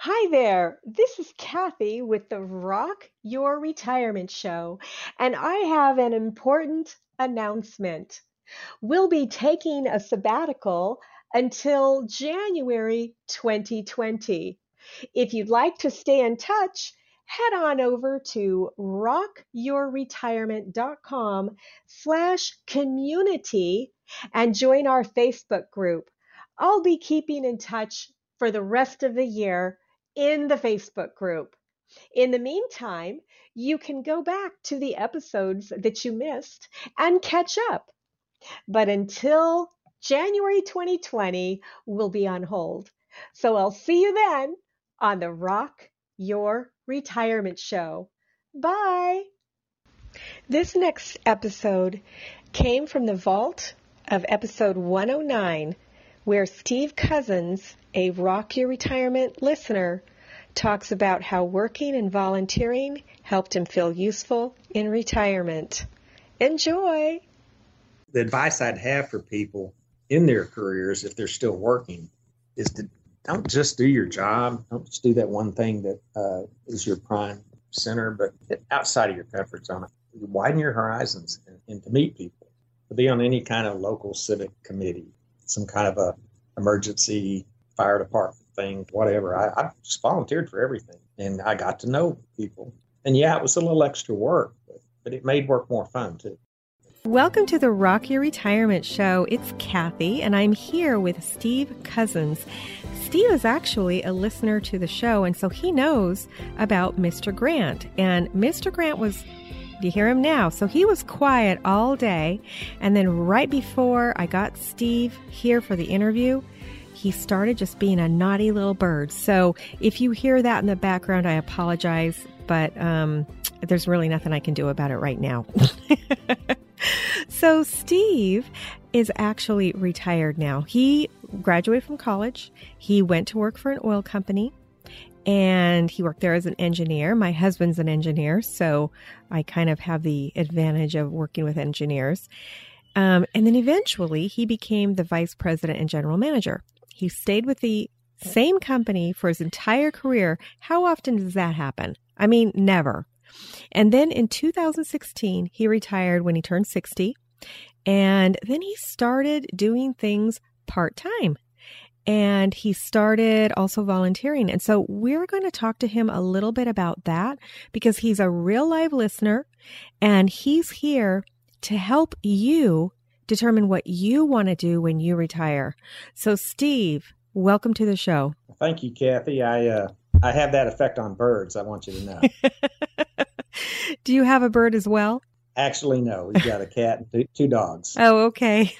Hi there. This is Kathy with the Rock Your Retirement Show, and I have an important announcement. We'll be taking a sabbatical until January 2020. If you'd like to stay in touch, head on over to rockyourretirement.com slash community and join our Facebook group. I'll be keeping in touch for the rest of the year in the Facebook group. In the meantime, you can go back to the episodes that you missed and catch up. But until January 2020, we'll be on hold. So I'll see you then on the Rock Your Retirement Show. Bye. This next episode came from the vault of episode 109, where Steve Cousins, a Rock Your Retirement listener, talks about how working and volunteering helped him feel useful in retirement. Enjoy! The advice I'd have for people in their careers, if they're still working, is to don't just do your job. Don't just do that one thing that uh, is your prime center, but get outside of your comfort zone. Widen your horizons and, and to meet people. To be on any kind of local civic committee, some kind of a emergency fire department thing, whatever. I, I just volunteered for everything, and I got to know people. And yeah, it was a little extra work, but, but it made work more fun too. Welcome to the Rock Your Retirement Show. It's Kathy, and I'm here with Steve Cousins. Steve is actually a listener to the show, and so he knows about Mr. Grant. And Mr. Grant was, do you hear him now, so he was quiet all day. And then right before I got Steve here for the interview, he started just being a naughty little bird. So if you hear that in the background, I apologize, but um, there's really nothing I can do about it right now. so Steve is actually retired now. He graduated from college. He went to work for an oil company and he worked there as an engineer. My husband's an engineer, so I kind of have the advantage of working with engineers. Um, and then eventually he became the vice president and general manager. He stayed with the same company for his entire career. How often does that happen? I mean, never. And then in 2016, he retired when he turned 60. And then he started doing things part time. And he started also volunteering. And so we're going to talk to him a little bit about that because he's a real live listener and he's here to help you determine what you want to do when you retire. So, Steve, welcome to the show. Thank you, Kathy. I uh, I have that effect on birds. I want you to know. do you have a bird as well? Actually, no. We've got a cat and two dogs. Oh, okay.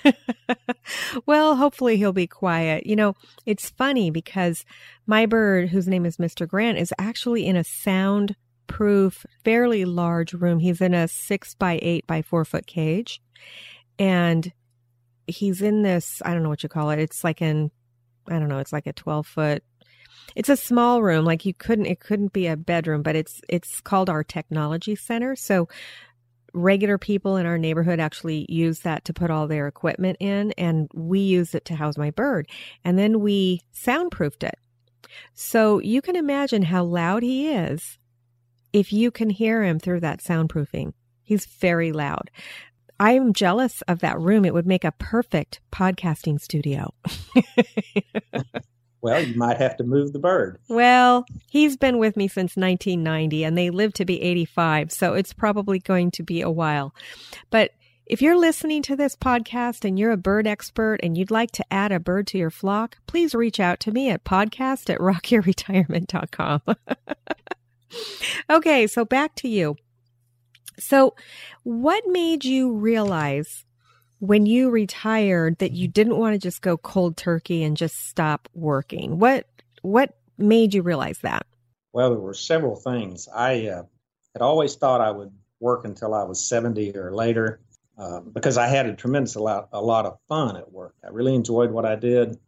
well, hopefully he'll be quiet. You know, it's funny because my bird, whose name is Mr. Grant, is actually in a soundproof, fairly large room. He's in a six by eight by four foot cage and he's in this i don't know what you call it. It's like in i don't know it's like a 12 foot it's a small room. Like you couldn't it couldn't be a bedroom but it's it's called our technology center. So regular people in our neighborhood actually use that to put all their equipment in and we use it to house my bird. And then we soundproofed it. So you can imagine how loud he is if you can hear him through that soundproofing. He's very loud. I am jealous of that room. It would make a perfect podcasting studio. well, you might have to move the bird. Well, he's been with me since 1990 and they live to be 85, so it's probably going to be a while. But if you're listening to this podcast and you're a bird expert and you'd like to add a bird to your flock, please reach out to me at podcast at rockyourretirement.com. okay, so back to you. So, what made you realize when you retired that you didn't want to just go cold turkey and just stop working? What what made you realize that? Well, there were several things. I uh, had always thought I would work until I was 70 or later uh, because I had a tremendous lot, a lot of fun at work. I really enjoyed what I did.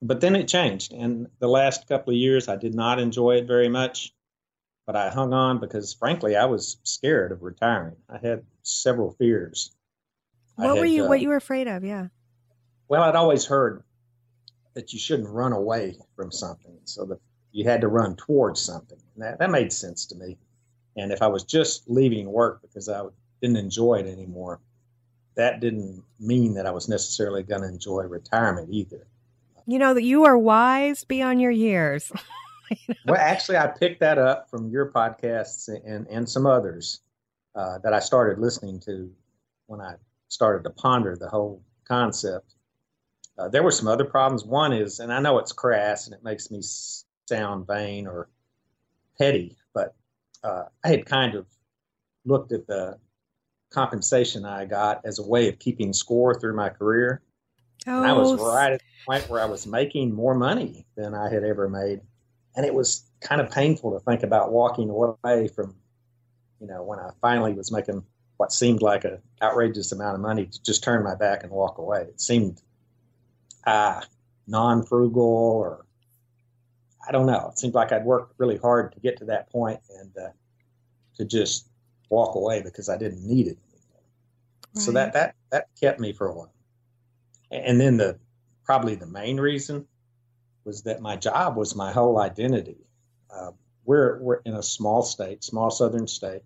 But then it changed. And the last couple of years, I did not enjoy it very much but I hung on because, frankly, I was scared of retiring. I had several fears. What had, were you? Uh, what you were afraid of? Yeah. Well, I'd always heard that you shouldn't run away from something. So the you had to run towards something. And that, that made sense to me. And if I was just leaving work because I didn't enjoy it anymore, that didn't mean that I was necessarily going to enjoy retirement either. You know that you are wise beyond your years. well, actually, I picked that up from your podcasts and, and some others uh, that I started listening to when I started to ponder the whole concept. Uh, there were some other problems. One is, and I know it's crass and it makes me sound vain or petty, but uh, I had kind of looked at the compensation I got as a way of keeping score through my career. Oh. And I was oh, right at the point where I was making more money than I had ever made. And it was kind of painful to think about walking away from, you know, when I finally was making what seemed like an outrageous amount of money to just turn my back and walk away. It seemed uh, non frugal or I don't know. It seemed like I'd worked really hard to get to that point and uh, to just walk away because I didn't need it anymore. Right. So that that that kept me for a while. And then the probably the main reason was that my job was my whole identity. Uh, we're we're in a small state, small southern state,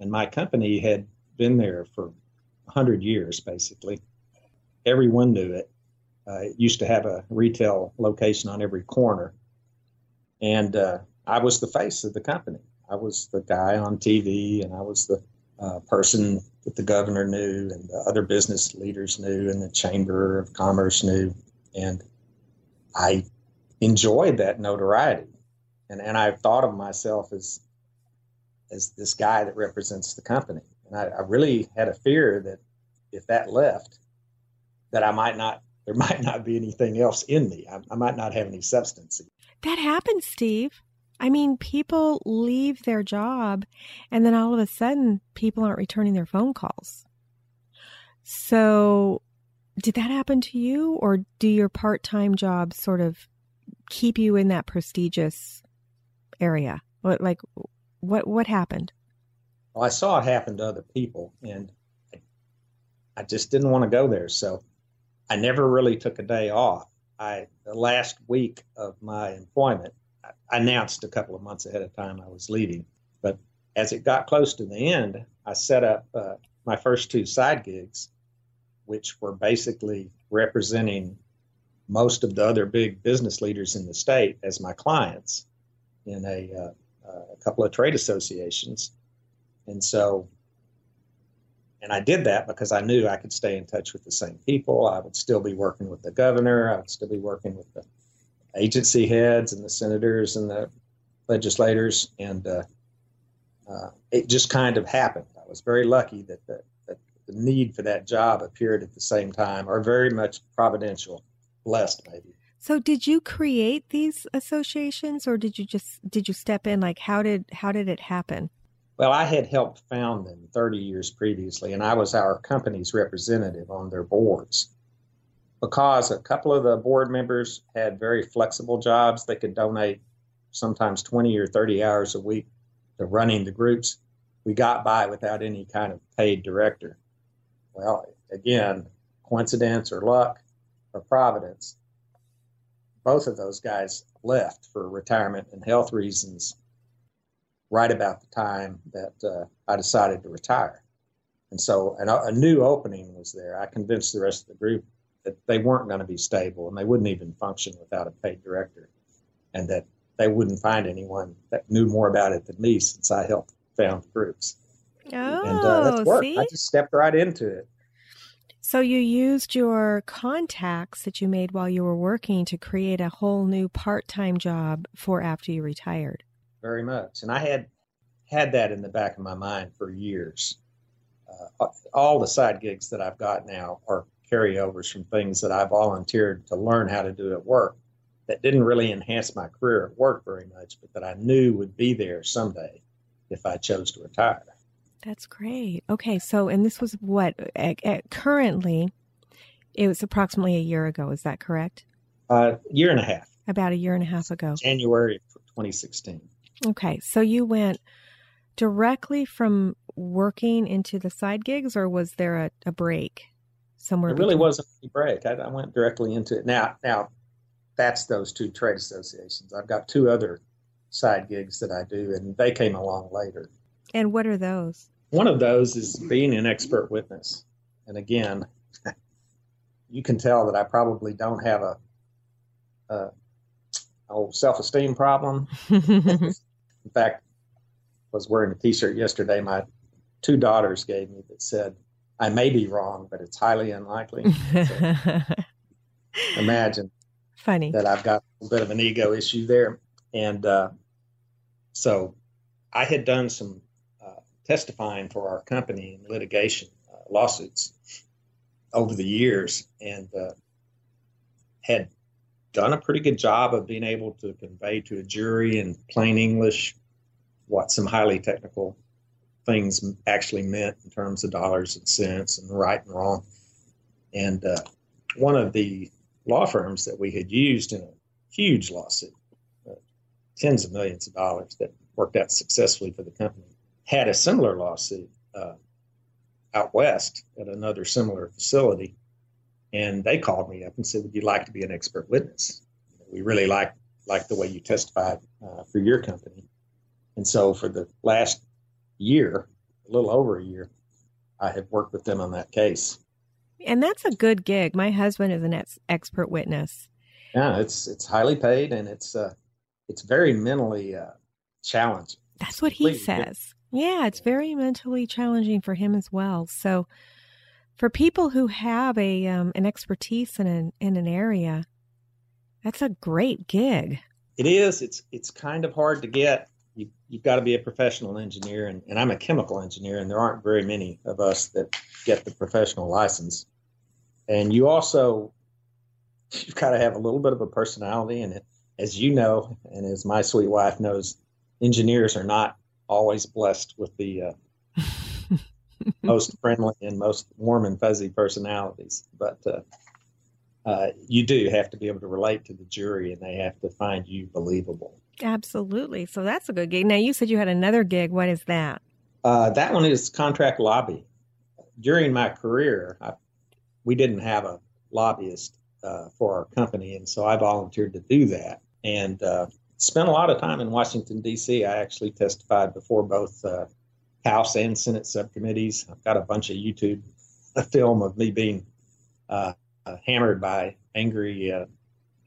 and my company had been there for hundred years basically. Everyone knew it. Uh, it used to have a retail location on every corner, and uh, I was the face of the company. I was the guy on TV, and I was the uh, person that the governor knew, and the other business leaders knew, and the Chamber of Commerce knew, and I enjoyed that notoriety, and and I thought of myself as as this guy that represents the company, and I, I really had a fear that if that left, that I might not there might not be anything else in me. I, I might not have any substance. That happens, Steve. I mean, people leave their job and then all of a sudden people aren't returning their phone calls. So, did that happen to you or do your part-time jobs sort of keep you in that prestigious area? What like what what happened? Well, I saw it happen to other people and I, just didn't want to go there. So, I never really took a day off. I the last week of my employment, I announced a couple of months ahead of time I was leaving. But as it got close to the end, I set up uh, my first two side gigs, which were basically representing most of the other big business leaders in the state as my clients in a, uh, uh, a couple of trade associations. And so, and I did that because I knew I could stay in touch with the same people. I would still be working with the governor. I would still be working with the agency heads and the senators and the legislators, and uh, uh, it just kind of happened. I was very lucky that the, that the need for that job appeared at the same time, or very much providential, blessed maybe. So, did you create these associations, or did you just did you step in? Like, how did how did it happen? Well, I had helped found them 30 years previously, and I was our company's representative on their boards because a couple of the board members had very flexible jobs. They could donate sometimes 20 or 30 hours a week to running the groups. We got by without any kind of paid director. Well, again, coincidence or luck or providence, both of those guys left for retirement and health reasons right about the time that uh, I decided to retire. And so an, a new opening was there. I convinced the rest of the group that they weren't going to be stable and they wouldn't even function without a paid director, and that they wouldn't find anyone that knew more about it than me since I helped found groups. Oh, and uh, that's worked. See? I just stepped right into it. So you used your contacts that you made while you were working to create a whole new part-time job for after you retired. Very much, and I had had that in the back of my mind for years. Uh, all the side gigs that I've got now are carryovers from things that I volunteered to learn how to do at work that didn't really enhance my career at work very much, but that I knew would be there someday if I chose to retire. That's great. Okay, so and this was what at, at currently it was approximately a year ago. Is that correct? A uh, year and a half. About a year and a half ago. January 2016. Okay, so you went directly from working into the side gigs, or was there a, a break? somewhere. It really wasn't a break. I, I, went directly into it. Now, now, that's those two trade associations. I've got two other side gigs that I do, and they came along later. And what are those? One of those is being an expert witness. And again, you can tell that I probably don't have a, a old self-esteem problem. In fact, was wearing a T-shirt yesterday. My two daughters gave me that said, "I may be wrong, but it's highly unlikely." So, imagine funny that I've got a bit of an ego issue there, and uh, so I had done some testifying for our company in litigation uh, lawsuits over the years, and uh, had done a pretty good job of being able to convey to a jury in plain English what some highly technical things actually meant in terms of dollars and cents and right and wrong. And uh, one of the law firms that we had used in a huge lawsuit, uh, tens of millions of dollars that worked out successfully for the company, had a similar lawsuit uh, out west at another similar facility. And they called me up and said, Would you like to be an expert witness? We really like, like the way you testified uh, for your company. And so for the last year, a little over a year, I have worked with them on that case. And that's a good gig. My husband is an ex- expert witness. Yeah, it's it's highly paid and it's uh, it's very mentally uh, challenging. That's what he says. Yeah, it's very mentally challenging for him as well. So, for people who have a um, an expertise in an in an area, that's a great gig. It is. It's it's kind of hard to get you, you've got to be a professional engineer, and, and I'm a chemical engineer, and there aren't very many of us that get the professional license. And you also, you've got to have a little bit of a personality, and as you know, and as my sweet wife knows, engineers are not always blessed with the uh, most friendly and most warm and fuzzy personalities, but. Uh, uh, you do have to be able to relate to the jury and they have to find you believable. Absolutely. So that's a good gig. Now, you said you had another gig. What is that? Uh, that one is contract lobby. During my career, I, we didn't have a lobbyist uh, for our company, and so I volunteered to do that and uh, spent a lot of time in Washington, D.C. I actually testified before both uh, House and Senate subcommittees. I've got a bunch of YouTube film of me being uh, hammered by angry uh,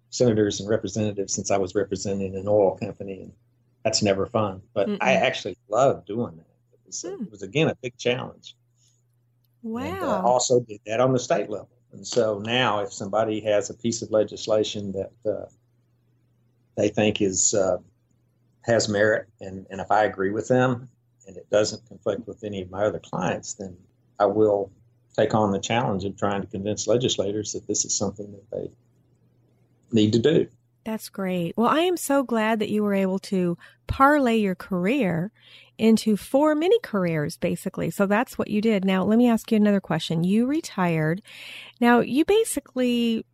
senators and representatives since I was representing an oil company, and that's never fun. But Mm-mm. I actually love doing that. It was, hmm. it was, again a big challenge. Wow! And, uh, also did that on the state level, and so now if somebody has a piece of legislation that uh, they think is uh, has merit, and, and if I agree with them, and it doesn't conflict with any of my other clients, then I will take on the challenge of trying to convince legislators that this is something that they need to do. That's great. Well, I am so glad that you were able to parlay your career into four mini careers, basically. So that's what you did. Now, let me ask you another question. You retired. Now, you basically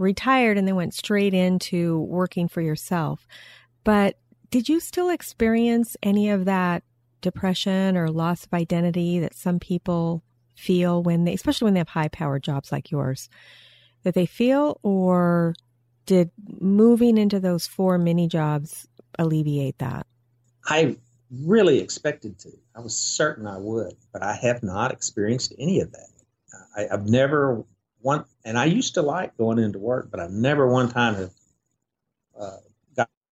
retired and then went straight into working for yourself. But did you still experience any of that depression or loss of identity that some people feel when they, especially when they have high powered jobs like yours? that they feel, or did moving into those four mini jobs alleviate that? I really expected to. I was certain I would, but I have not experienced any of that. I, have never one, and I used to like going into work, but I've never one time have uh,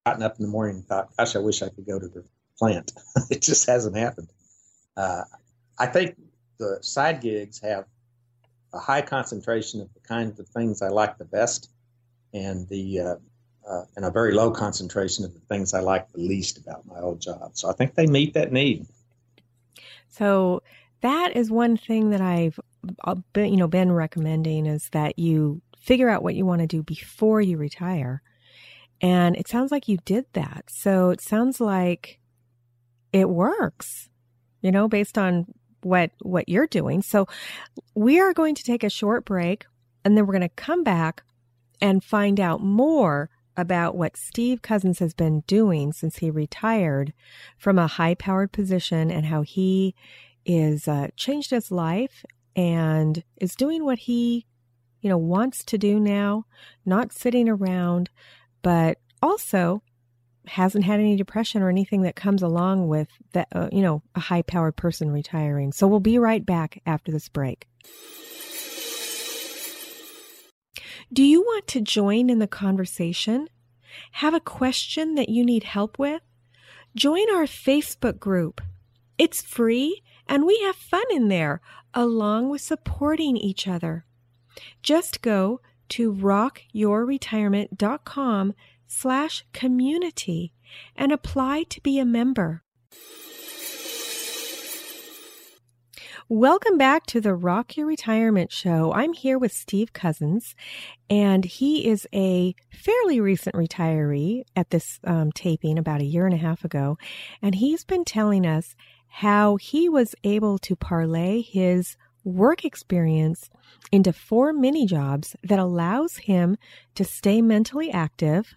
gotten up in the morning and thought, "Gosh, I wish I could go to the plant." it just hasn't happened. Uh, I think the side gigs have a high concentration of the kinds of things I like the best, and the uh, uh, and a very low concentration of the things I like the least about my old job. So I think they meet that need. So that is one thing that I've you know been recommending is that you figure out what you want to do before you retire. And it sounds like you did that. So it sounds like it works, you know, based on what what you're doing. So we are going to take a short break and then we're going to come back and find out more about what Steve Cousins has been doing since he retired from a high powered position and how he is uh, changed his life and is doing what he you know, wants to do now, not sitting around, but also hasn't had any depression or anything that comes along with that, uh, you know, a high powered person retiring. So we'll be right back after this break. Do you want to join in the conversation? Have a question that you need help with? Join our Facebook group. It's free and we have fun in there along with supporting each other. Just go to rockyourretirement.com slash community and apply to be a member. Welcome back to the Rock Your Retirement Show. I'm here with Steve Cousins, and he is a fairly recent retiree at this um, taping about a year and a half ago. And he's been telling us how he was able to parlay his work experience into four mini jobs that allows him to stay mentally active,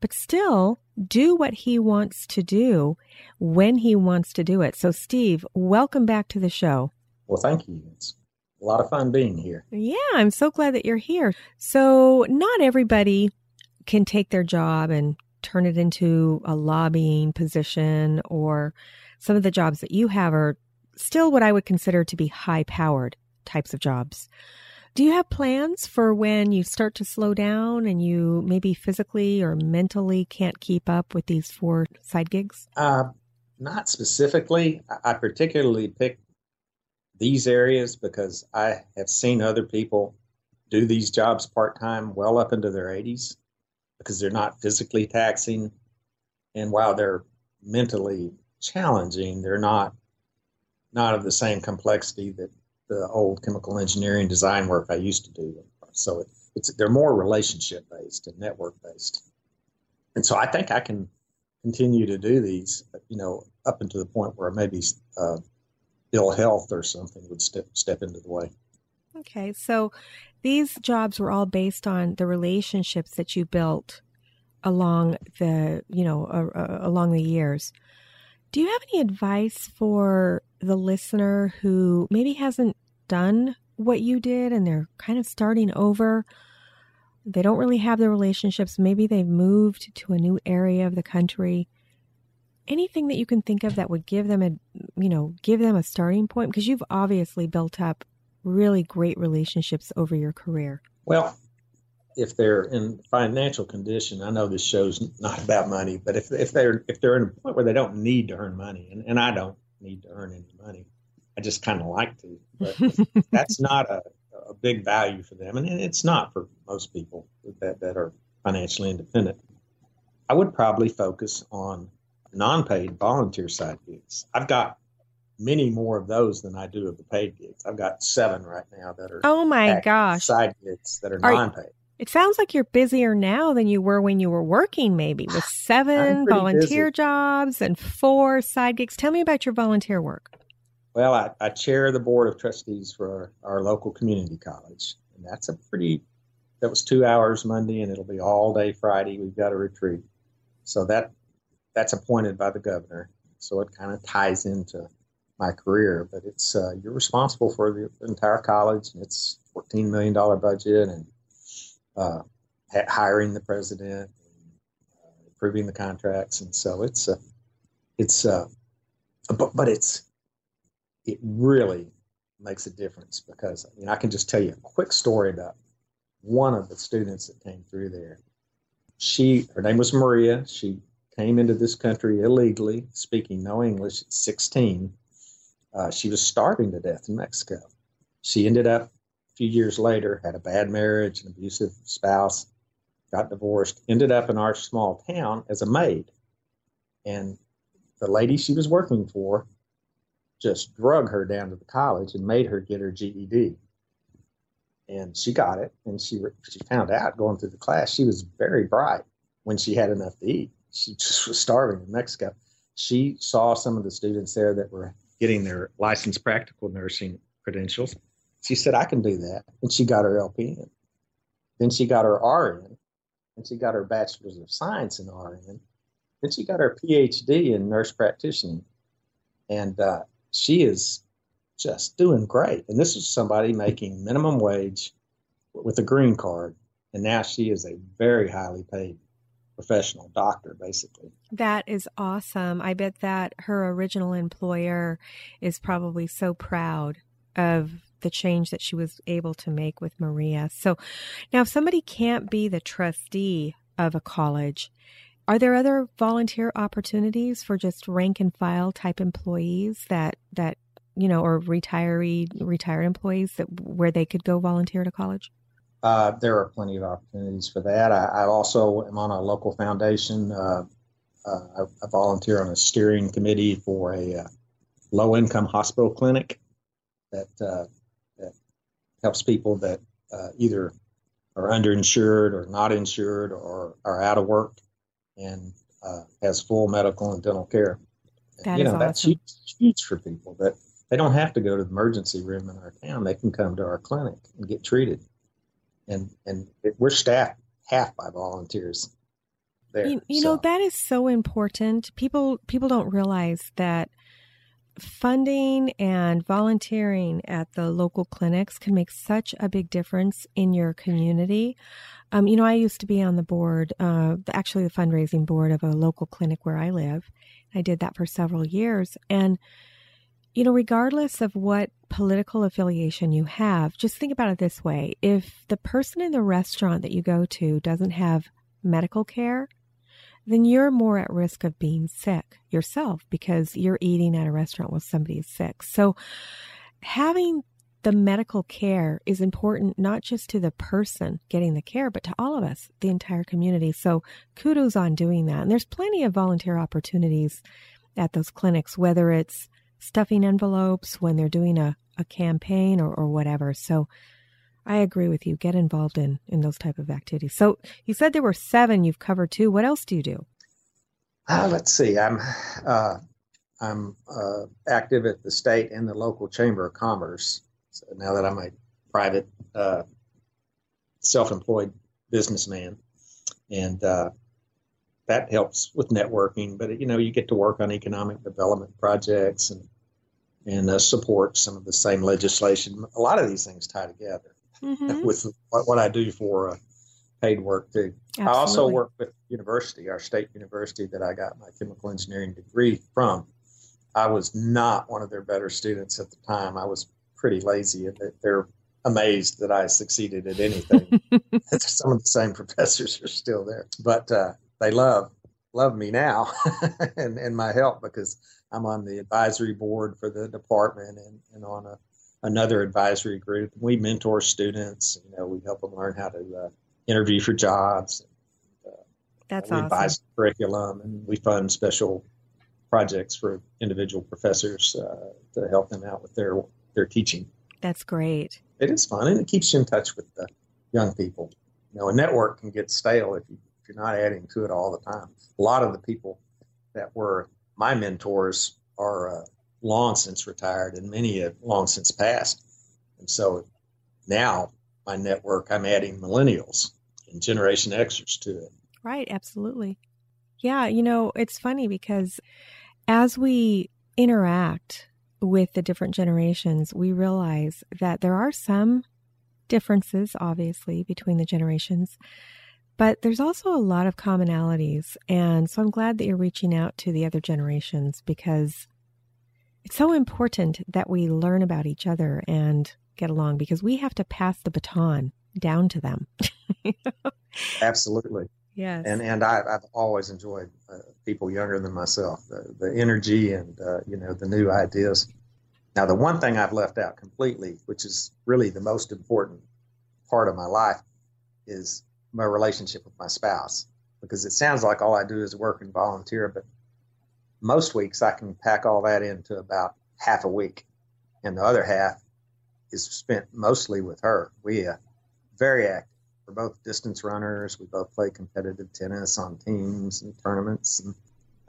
but still do what he wants to do when he wants to do it. So, Steve, welcome back to the show. Well, thank you. It's a lot of fun being here. Yeah, I'm so glad that you're here. So, not everybody can take their job and turn it into a lobbying position, or some of the jobs that you have are still what I would consider to be high powered types of jobs. Do you have plans for when you start to slow down and you maybe physically or mentally can't keep up with these four side gigs? Uh, not specifically. I particularly picked these areas because I have seen other people do these jobs part time well up into their 80s because they're not physically taxing. And while they're mentally challenging, they're not not of the same complexity that the old chemical engineering design work I used to do. So it, it's they're more relationship based and network based, and so I think I can continue to do these, you know, up until the point where maybe uh, ill health or something would step step into the way. Okay, so these jobs were all based on the relationships that you built along the you know uh, uh, along the years. Do you have any advice for the listener who maybe hasn't done what you did and they're kind of starting over? They don't really have the relationships. Maybe they've moved to a new area of the country. Anything that you can think of that would give them a, you know, give them a starting point because you've obviously built up really great relationships over your career. Well, if they're in financial condition, I know this show's not about money, but if, if they're if they're in a point where they don't need to earn money, and, and I don't need to earn any money, I just kind of like to, but that's not a, a big value for them, and it's not for most people that, that are financially independent. I would probably focus on non-paid volunteer side gigs. I've got many more of those than I do of the paid gigs. I've got seven right now that are oh my gosh side gigs that are, are non-paid. It sounds like you're busier now than you were when you were working, maybe with seven volunteer busy. jobs and four side gigs. Tell me about your volunteer work. Well, I, I chair the board of trustees for our, our, local community college, and that's a pretty. That was two hours Monday, and it'll be all day Friday. We've got a retreat, so that that's appointed by the governor. So it kind of ties into my career. But it's uh, you're responsible for the entire college, and it's fourteen million dollar budget, and uh, hiring the president, and, uh, approving the contracts, and so it's uh, it's uh, but but it's it really makes a difference because I mean I can just tell you a quick story about one of the students that came through there. She her name was Maria. She came into this country illegally, speaking no English at 16. Uh, she was starving to death in Mexico. She ended up few years later, had a bad marriage, an abusive spouse, got divorced, ended up in our small town as a maid. And the lady she was working for just drug her down to the college and made her get her GED. And she got it, and she she found out going through the class she was very bright when she had enough to eat. She just was starving in Mexico. She saw some of the students there that were getting their licensed practical nursing credentials she said, I can do that. And she got her LPN. Then she got her RN. And she got her Bachelor's of Science in RN. Then she got her PhD in nurse practitioner. And uh, she is just doing great. And this is somebody making minimum wage with a green card, and now she is a very highly paid professional doctor, basically. That is awesome. I bet that her original employer is probably so proud of the change that she was able to make with Maria. So now, if somebody can't be the trustee of a college, are there other volunteer opportunities for just rank and file type employees that that you know, or retiree retired employees that where they could go volunteer to college? Uh, there are plenty of opportunities for that. I, I also am on a local foundation. Uh, uh, I, I, volunteer on a steering committee for a uh, low income hospital clinic that uh, that helps people that uh, either are underinsured or not insured or are out of work and has full medical and dental care. That you know, awesome. that's huge, huge for people that they don't have to go to the emergency room in our town. They can come to our clinic and get treated and and it, we're staffed half by volunteers. There, you, you so. know that is so important. People people don't realize that funding and volunteering at the local clinics can make such a big difference in your community. Um, you know, I used to be on the board, uh, actually the fundraising board of a local clinic where I live. I did that for several years, and you know, regardless of what political affiliation you have, just think about it this way. If the person in the restaurant that you go to doesn't have medical care, then you're more at risk of being sick yourself because you're eating at a restaurant while somebody is sick. So having the medical care is important not just to the person getting the care, but to all of us, the entire community. So kudos on doing that. And there's plenty of volunteer opportunities at those clinics, whether it's stuffing envelopes when they're doing a, a campaign or, or whatever. So I agree with you. Get involved in in those type of activities. So you said there were seven you've covered too. What else do you do? Uh, let's see. I'm uh, I'm uh, active at the state and the local chamber of commerce. So now that I'm a private, uh, self-employed businessman, and uh, that helps with networking. But you know, you get to work on economic development projects and and uh, support some of the same legislation. A lot of these things tie together mm-hmm. with what, what, I do for uh, paid work too. Absolutely. I also work with university, our state university that I got my chemical engineering degree from. I was not one of their better students at the time. I was pretty lazy, and they're amazed that I succeeded at anything. Some of the same professors are still there, but uh, they love love me now and, and my help because I'm on the advisory board for the department and, and on a, another advisory group. We mentor students. You know, we help them learn how to uh, interview for jobs. And, uh, That's we awesome. advise curriculum and we fund special projects for individual professors uh, to help them out with their their teaching. That's great. It is fun and it keeps you in touch with the young people. You know, a network can get stale if you you're not adding to it all the time. A lot of the people that were my mentors are uh, long since retired, and many have long since passed. And so now my network, I'm adding millennials and Generation Xers to it. Right, absolutely. Yeah, you know, it's funny because as we interact with the different generations, we realize that there are some differences, obviously, between the generations. But there's also a lot of commonalities. And so I'm glad that you're reaching out to the other generations because it's so important that we learn about each other and get along because we have to pass the baton down to them. Absolutely. Yes. And and I, have always enjoyed uh, people younger than myself, the, the energy and uh, you know the new ideas. Now, the one thing I've left out completely, which is really the most important part of my life, is my relationship with my spouse because it sounds like all I do is work and volunteer, but most weeks I can pack all that into about half a week, and the other half is spent mostly with her. We uh, very active. We're both distance runners. We both play competitive tennis on teams and tournaments, and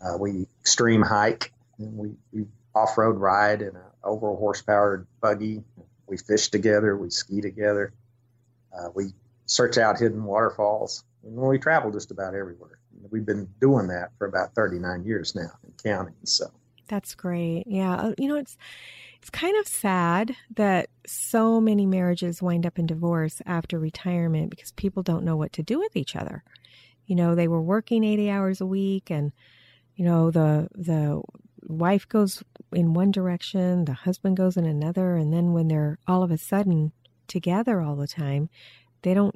uh, we extreme hike and we, we off road ride in an over horsepowered buggy. We fish together. We ski together. Uh, we search out hidden waterfalls. And we travel just about everywhere. We've been doing that for about 39 years now and counting. So that's great. Yeah. Uh, you know, it's, It's kind of sad that so many marriages wind up in divorce after retirement because people don't know what to do with each other. You know, they were working 80 hours a week and you know, the the wife goes in one direction, the husband goes in another, and then when they're all of a sudden together all the time, they don't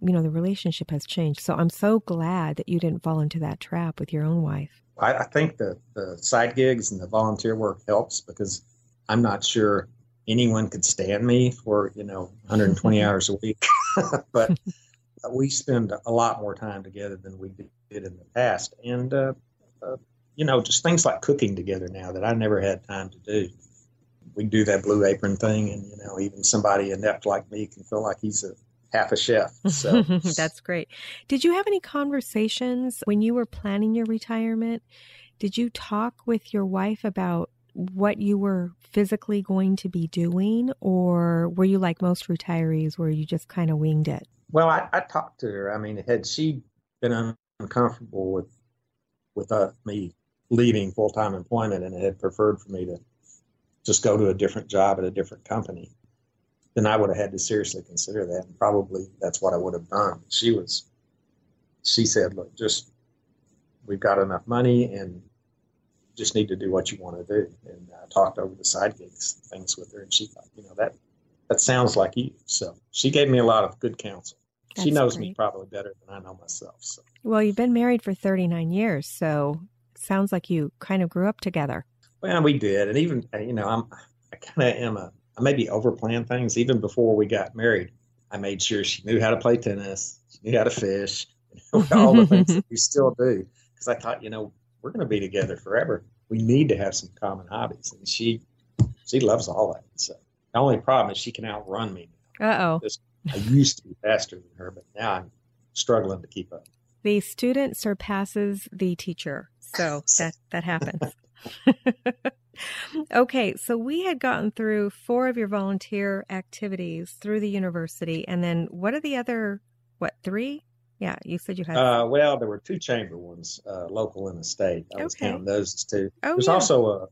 you know, the relationship has changed. So I'm so glad that you didn't fall into that trap with your own wife. I, I think that the side gigs and the volunteer work helps because I'm not sure anyone could stand me for, you know, 120 hours a week. but we spend a lot more time together than we did in the past. And, uh, uh, you know, just things like cooking together now that I never had time to do. We do that blue apron thing, and, you know, even somebody inept like me can feel like he's a half a chef. So that's great. Did you have any conversations when you were planning your retirement? Did you talk with your wife about what you were physically going to be doing, or were you like most retirees where you just kind of winged it? Well, I, I, talked to her. I mean, had she been uncomfortable with with uh, me leaving full time employment and had preferred for me to just go to a different job at a different company, then I would have had to seriously consider that. And probably that's what I would have done. She was, she said, look, just, we've got enough money and just need to do what you want to do. And I talked over the side gigs things with her and she thought, you know, that, that sounds like you. So she gave me a lot of good counsel. That's she knows great. me probably better than I know myself. So. Well, you've been married for 39 years, so it sounds like you kind of grew up together. Well, we did. And even, you know, I'm, I kind of am a, I maybe overplanned things even before we got married. I made sure she knew how to play tennis, she knew how to fish, all the things that we still do. Because I thought, you know, we're going to be together forever. We need to have some common hobbies, and she she loves all that. So the only problem is she can outrun me. Uh oh. I used to be faster than her, but now I'm struggling to keep up. The student surpasses the teacher, so that that happens. okay, so we had gotten through four of your volunteer activities through the university, and then what are the other what three? Yeah, you said you had. Uh, well, there were two chamber ones, uh, local and the state. I was counting those two. Oh, There's yeah. also a,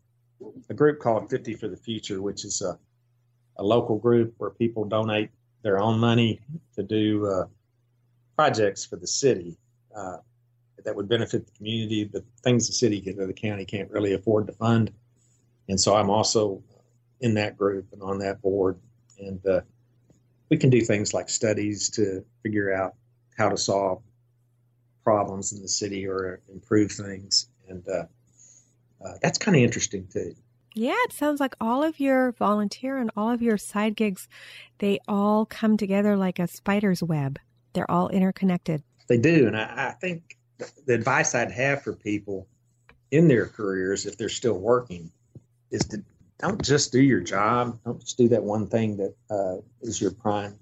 a group called Fifty for the Future, which is a a local group where people donate their own money to do uh, projects for the city. Uh, that would benefit the community, but things the city or the county can't really afford to fund. And so I'm also in that group and on that board. And uh, we can do things like studies to figure out how to solve problems in the city or improve things. And uh, uh, that's kind of interesting too. Yeah, it sounds like all of your volunteer and all of your side gigs, they all come together like a spider's web. They're all interconnected. They do. And I, I think the advice I'd have for people in their careers, if they're still working, is to don't just do your job. Don't just do that one thing that uh, is your prime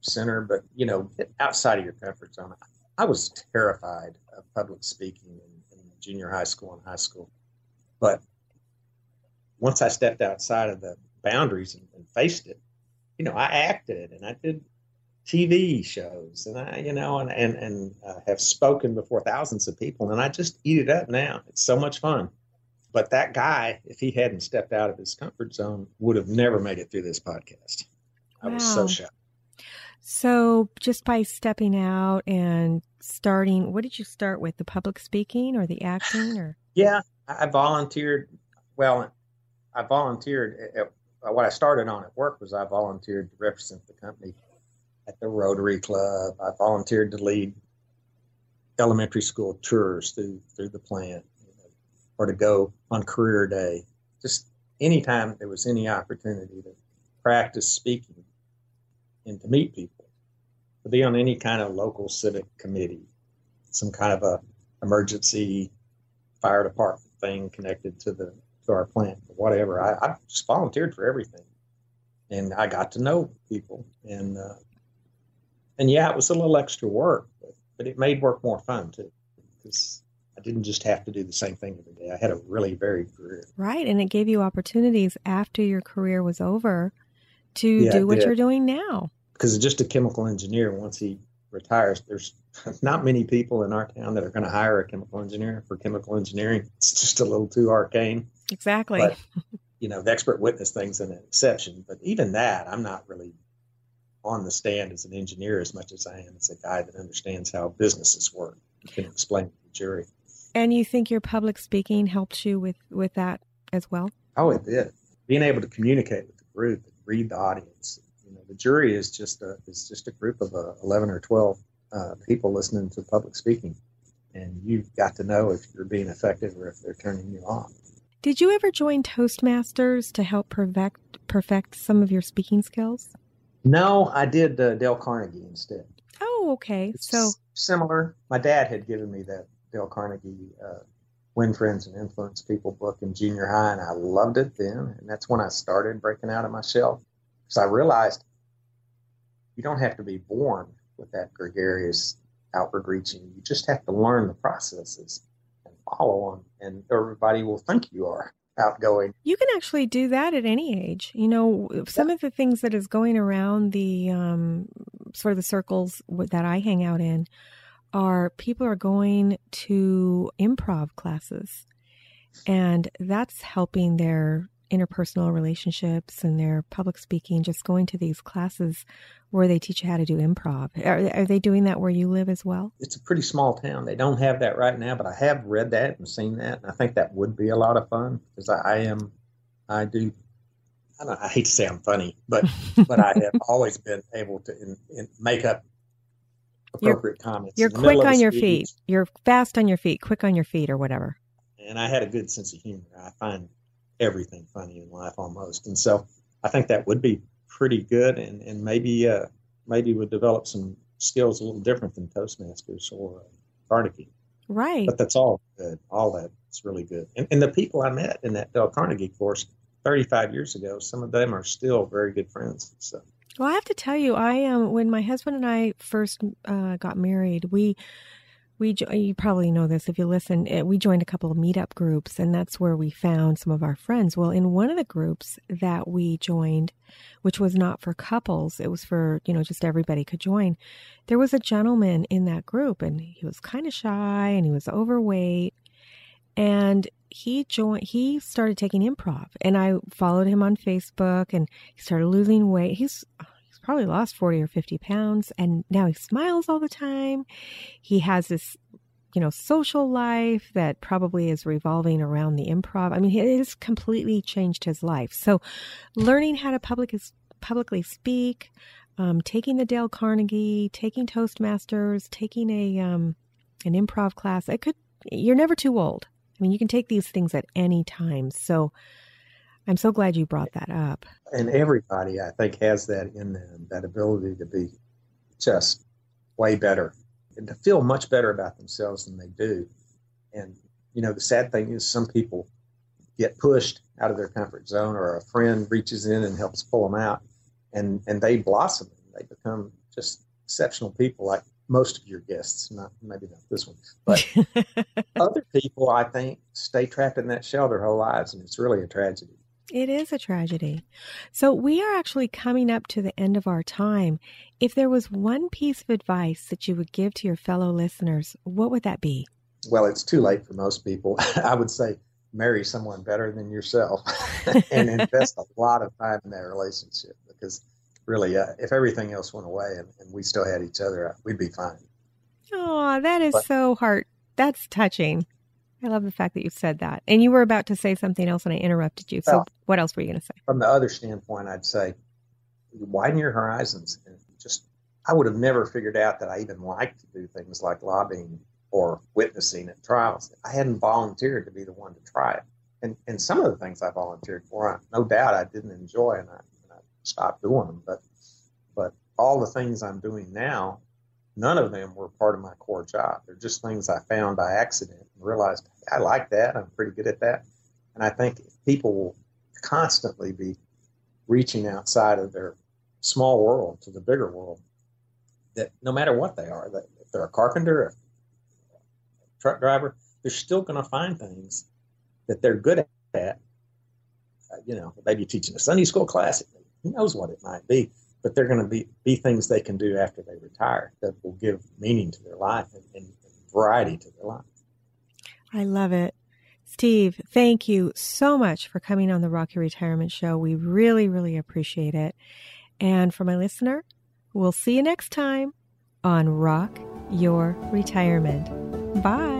center, but you know, outside of your comfort zone. I was terrified of public speaking in, in junior high school and high school, but once I stepped outside of the boundaries and, and faced it, you know, I acted and I did TV shows, and I, you know, and and and uh, have spoken before thousands of people, and I just eat it up now. It's so much fun. But that guy, if he hadn't stepped out of his comfort zone, would have never made it through this podcast. I wow. was so shocked. So, just by stepping out and starting, what did you start with? The public speaking or the acting, or? Yeah, I volunteered. Well, I volunteered. At, what I started on at work was I volunteered to represent the company at the Rotary Club. I volunteered to lead elementary school tours through through the plant, or to go on career day. Just anytime there was any opportunity to practice speaking and to meet people, to be on any kind of local civic committee, some kind of a emergency fire department thing connected to the to our plant, or whatever. I, I just volunteered for everything, and I got to know people and. Uh, and yeah, it was a little extra work, but, but it made work more fun too, because I didn't just have to do the same thing every day. I had a really varied career. Right, and it gave you opportunities after your career was over to yeah, do what you're doing now. Because just a chemical engineer, once he retires, there's not many people in our town that are going to hire a chemical engineer for chemical engineering. It's just a little too arcane. Exactly. But, you know, the expert witness thing's an exception, but even that, I'm not really on the stand as an engineer as much as I am as a guy that understands how businesses work. You can explain to the jury. And you think your public speaking helped you with with that as well? Oh, it did. Being able to communicate with the group and read the audience. You know, the jury is just a is just a group of uh, eleven or twelve uh, people listening to public speaking, and you've got to know if you're being effective or if they're turning you off. Did you ever join Toastmasters to help perfect perfect some of your speaking skills? No, I did uh, Dale Carnegie instead. Oh, okay. It's so similar. My dad had given me that Dale Carnegie uh, Win Friends and Influence People book in junior high, and I loved it then. And that's when I started breaking out of my shell because I realized you don't have to be born with that gregarious, outward reaching. You just have to learn the processes and follow them, and everybody will think you are outgoing. You can actually do that at any age. You know, some yeah. of the things that is going around the um, sort of the circles that I hang out in are people are going to improv classes. And that's helping their interpersonal relationships and their public speaking just going to these classes where they teach you how to do improv. Are, are they doing that where you live as well? It's a pretty small town. They don't have that right now but i have read that and seen that and i think that would be a lot of fun because I, I am i do I, don't, I hate to say i'm funny but but i have always been able to in, in make up appropriate you're, comments. You're quick on your feet. You're fast on your feet, quick on your feet, or whatever. And I had a good sense of humor. I find everything funny in life almost, and so I think that would be pretty good, and and maybe uh, maybe would develop some skills a little different than Toastmasters or uh, Carnegie. Right. But that's all good. All that's really good. And, and the people I met in that Dale Carnegie course 35 years ago, some of them are still very good friends. So well, I have to tell you, I um, when my husband and I first uh, got married, we we you probably know this if you listen. Eh, we joined a couple of meetup groups, and that's where we found some of our friends. Well, in one of the groups that we joined, which was not for couples, it was for you know just everybody could join. There was a gentleman in that group, and he was kind of shy, and he was overweight, and he joined he started taking improv and i followed him on facebook and he started losing weight. He's he's probably lost 40 or 50 pounds and now he smiles all the time. He has this you know social life that probably is revolving around the improv. I mean it has completely changed his life. So learning how to public publicly speak um, taking the dale carnegie taking toastmasters taking a um, an improv class it could you're never too old I mean, you can take these things at any time. So I'm so glad you brought that up. And everybody, I think, has that in them that ability to be just way better and to feel much better about themselves than they do. And, you know, the sad thing is some people get pushed out of their comfort zone or a friend reaches in and helps pull them out and, and they blossom. They become just exceptional people like most of your guests, not maybe not this one, but other people, I think, stay trapped in that shell their whole lives, and it's really a tragedy. It is a tragedy. So, we are actually coming up to the end of our time. If there was one piece of advice that you would give to your fellow listeners, what would that be? Well, it's too late for most people. I would say marry someone better than yourself and invest a lot of time in that relationship because really, uh, if everything else went away and, and, we still had each other, uh, we'd be fine. Oh, that is but, so heart. That's touching. I love the fact that you said that. And you were about to say something else, and I interrupted you. So, well, what else were you going to say? From the other standpoint, I'd say widen your horizons. And just, I would have never figured out that I even liked to do things like lobbying or witnessing at trials. I hadn't volunteered to be the one to try it. And, and some of the things I volunteered for, no doubt I didn't enjoy, and I, stop doing them. But but all the things I'm doing now, none of them were part of my core job. They're just things I found by accident and realized I like that. I'm pretty good at that. And I think people will constantly be reaching outside of their small world to the bigger world. That no matter what they are, that if they're a carpenter, a truck driver, they're still going to find things that they're good at. Uh, you know, maybe teaching a Sunday school class, who knows what it might be, but they're going to be, be things they can do after they retire that will give meaning to their life and, and, and variety to their life. I love it. Steve, thank you so much for coming on the Rock Your Retirement Show. We really, really appreciate it. And for my listener, we'll see you next time on Rock Your Retirement. Bye.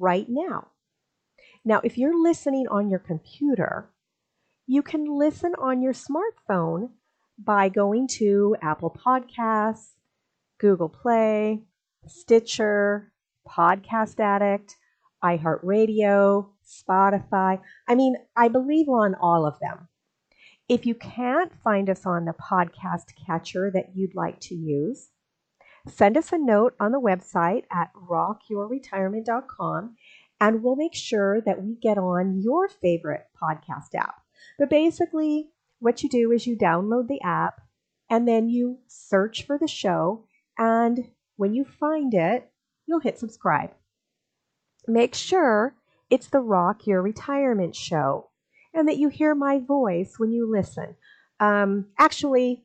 right now. Now, if you're listening on your computer, you can listen on your smartphone by going to Apple Podcasts, Google Play, Stitcher, Podcast Addict, iHeartRadio, Spotify. I mean, I believe on all of them. If you can't find us on the podcast catcher that you'd like to use, send us a note on the website at rockyourretirement.com and we'll make sure that we get on your favorite podcast app. But basically, what you do is you download the app and then you search for the show. And when you find it, you'll hit subscribe. Make sure it's the Rock Your Retirement Show and that you hear my voice when you listen. Um, actually,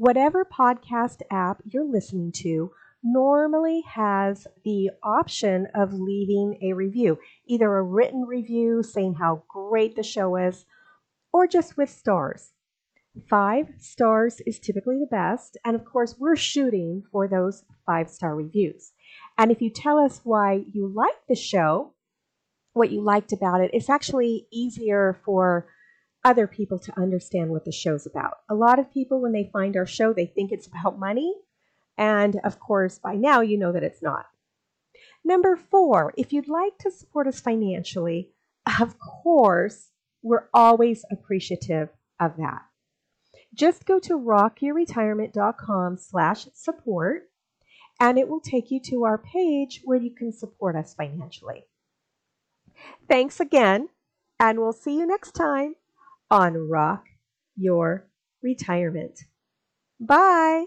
Whatever podcast app you're listening to, normally has the option of leaving a review, either a written review saying how great the show is, or just with stars. Five stars is typically the best, and of course, we're shooting for those five star reviews. And if you tell us why you like the show, what you liked about it, it's actually easier for other people to understand what the show's about. A lot of people, when they find our show, they think it's about money and of course, by now you know that it's not. Number four, if you'd like to support us financially, of course, we're always appreciative of that. Just go to rockyourretirement.com slash support and it will take you to our page where you can support us financially. Thanks again, and we'll see you next time on Rock Your Retirement. Bye.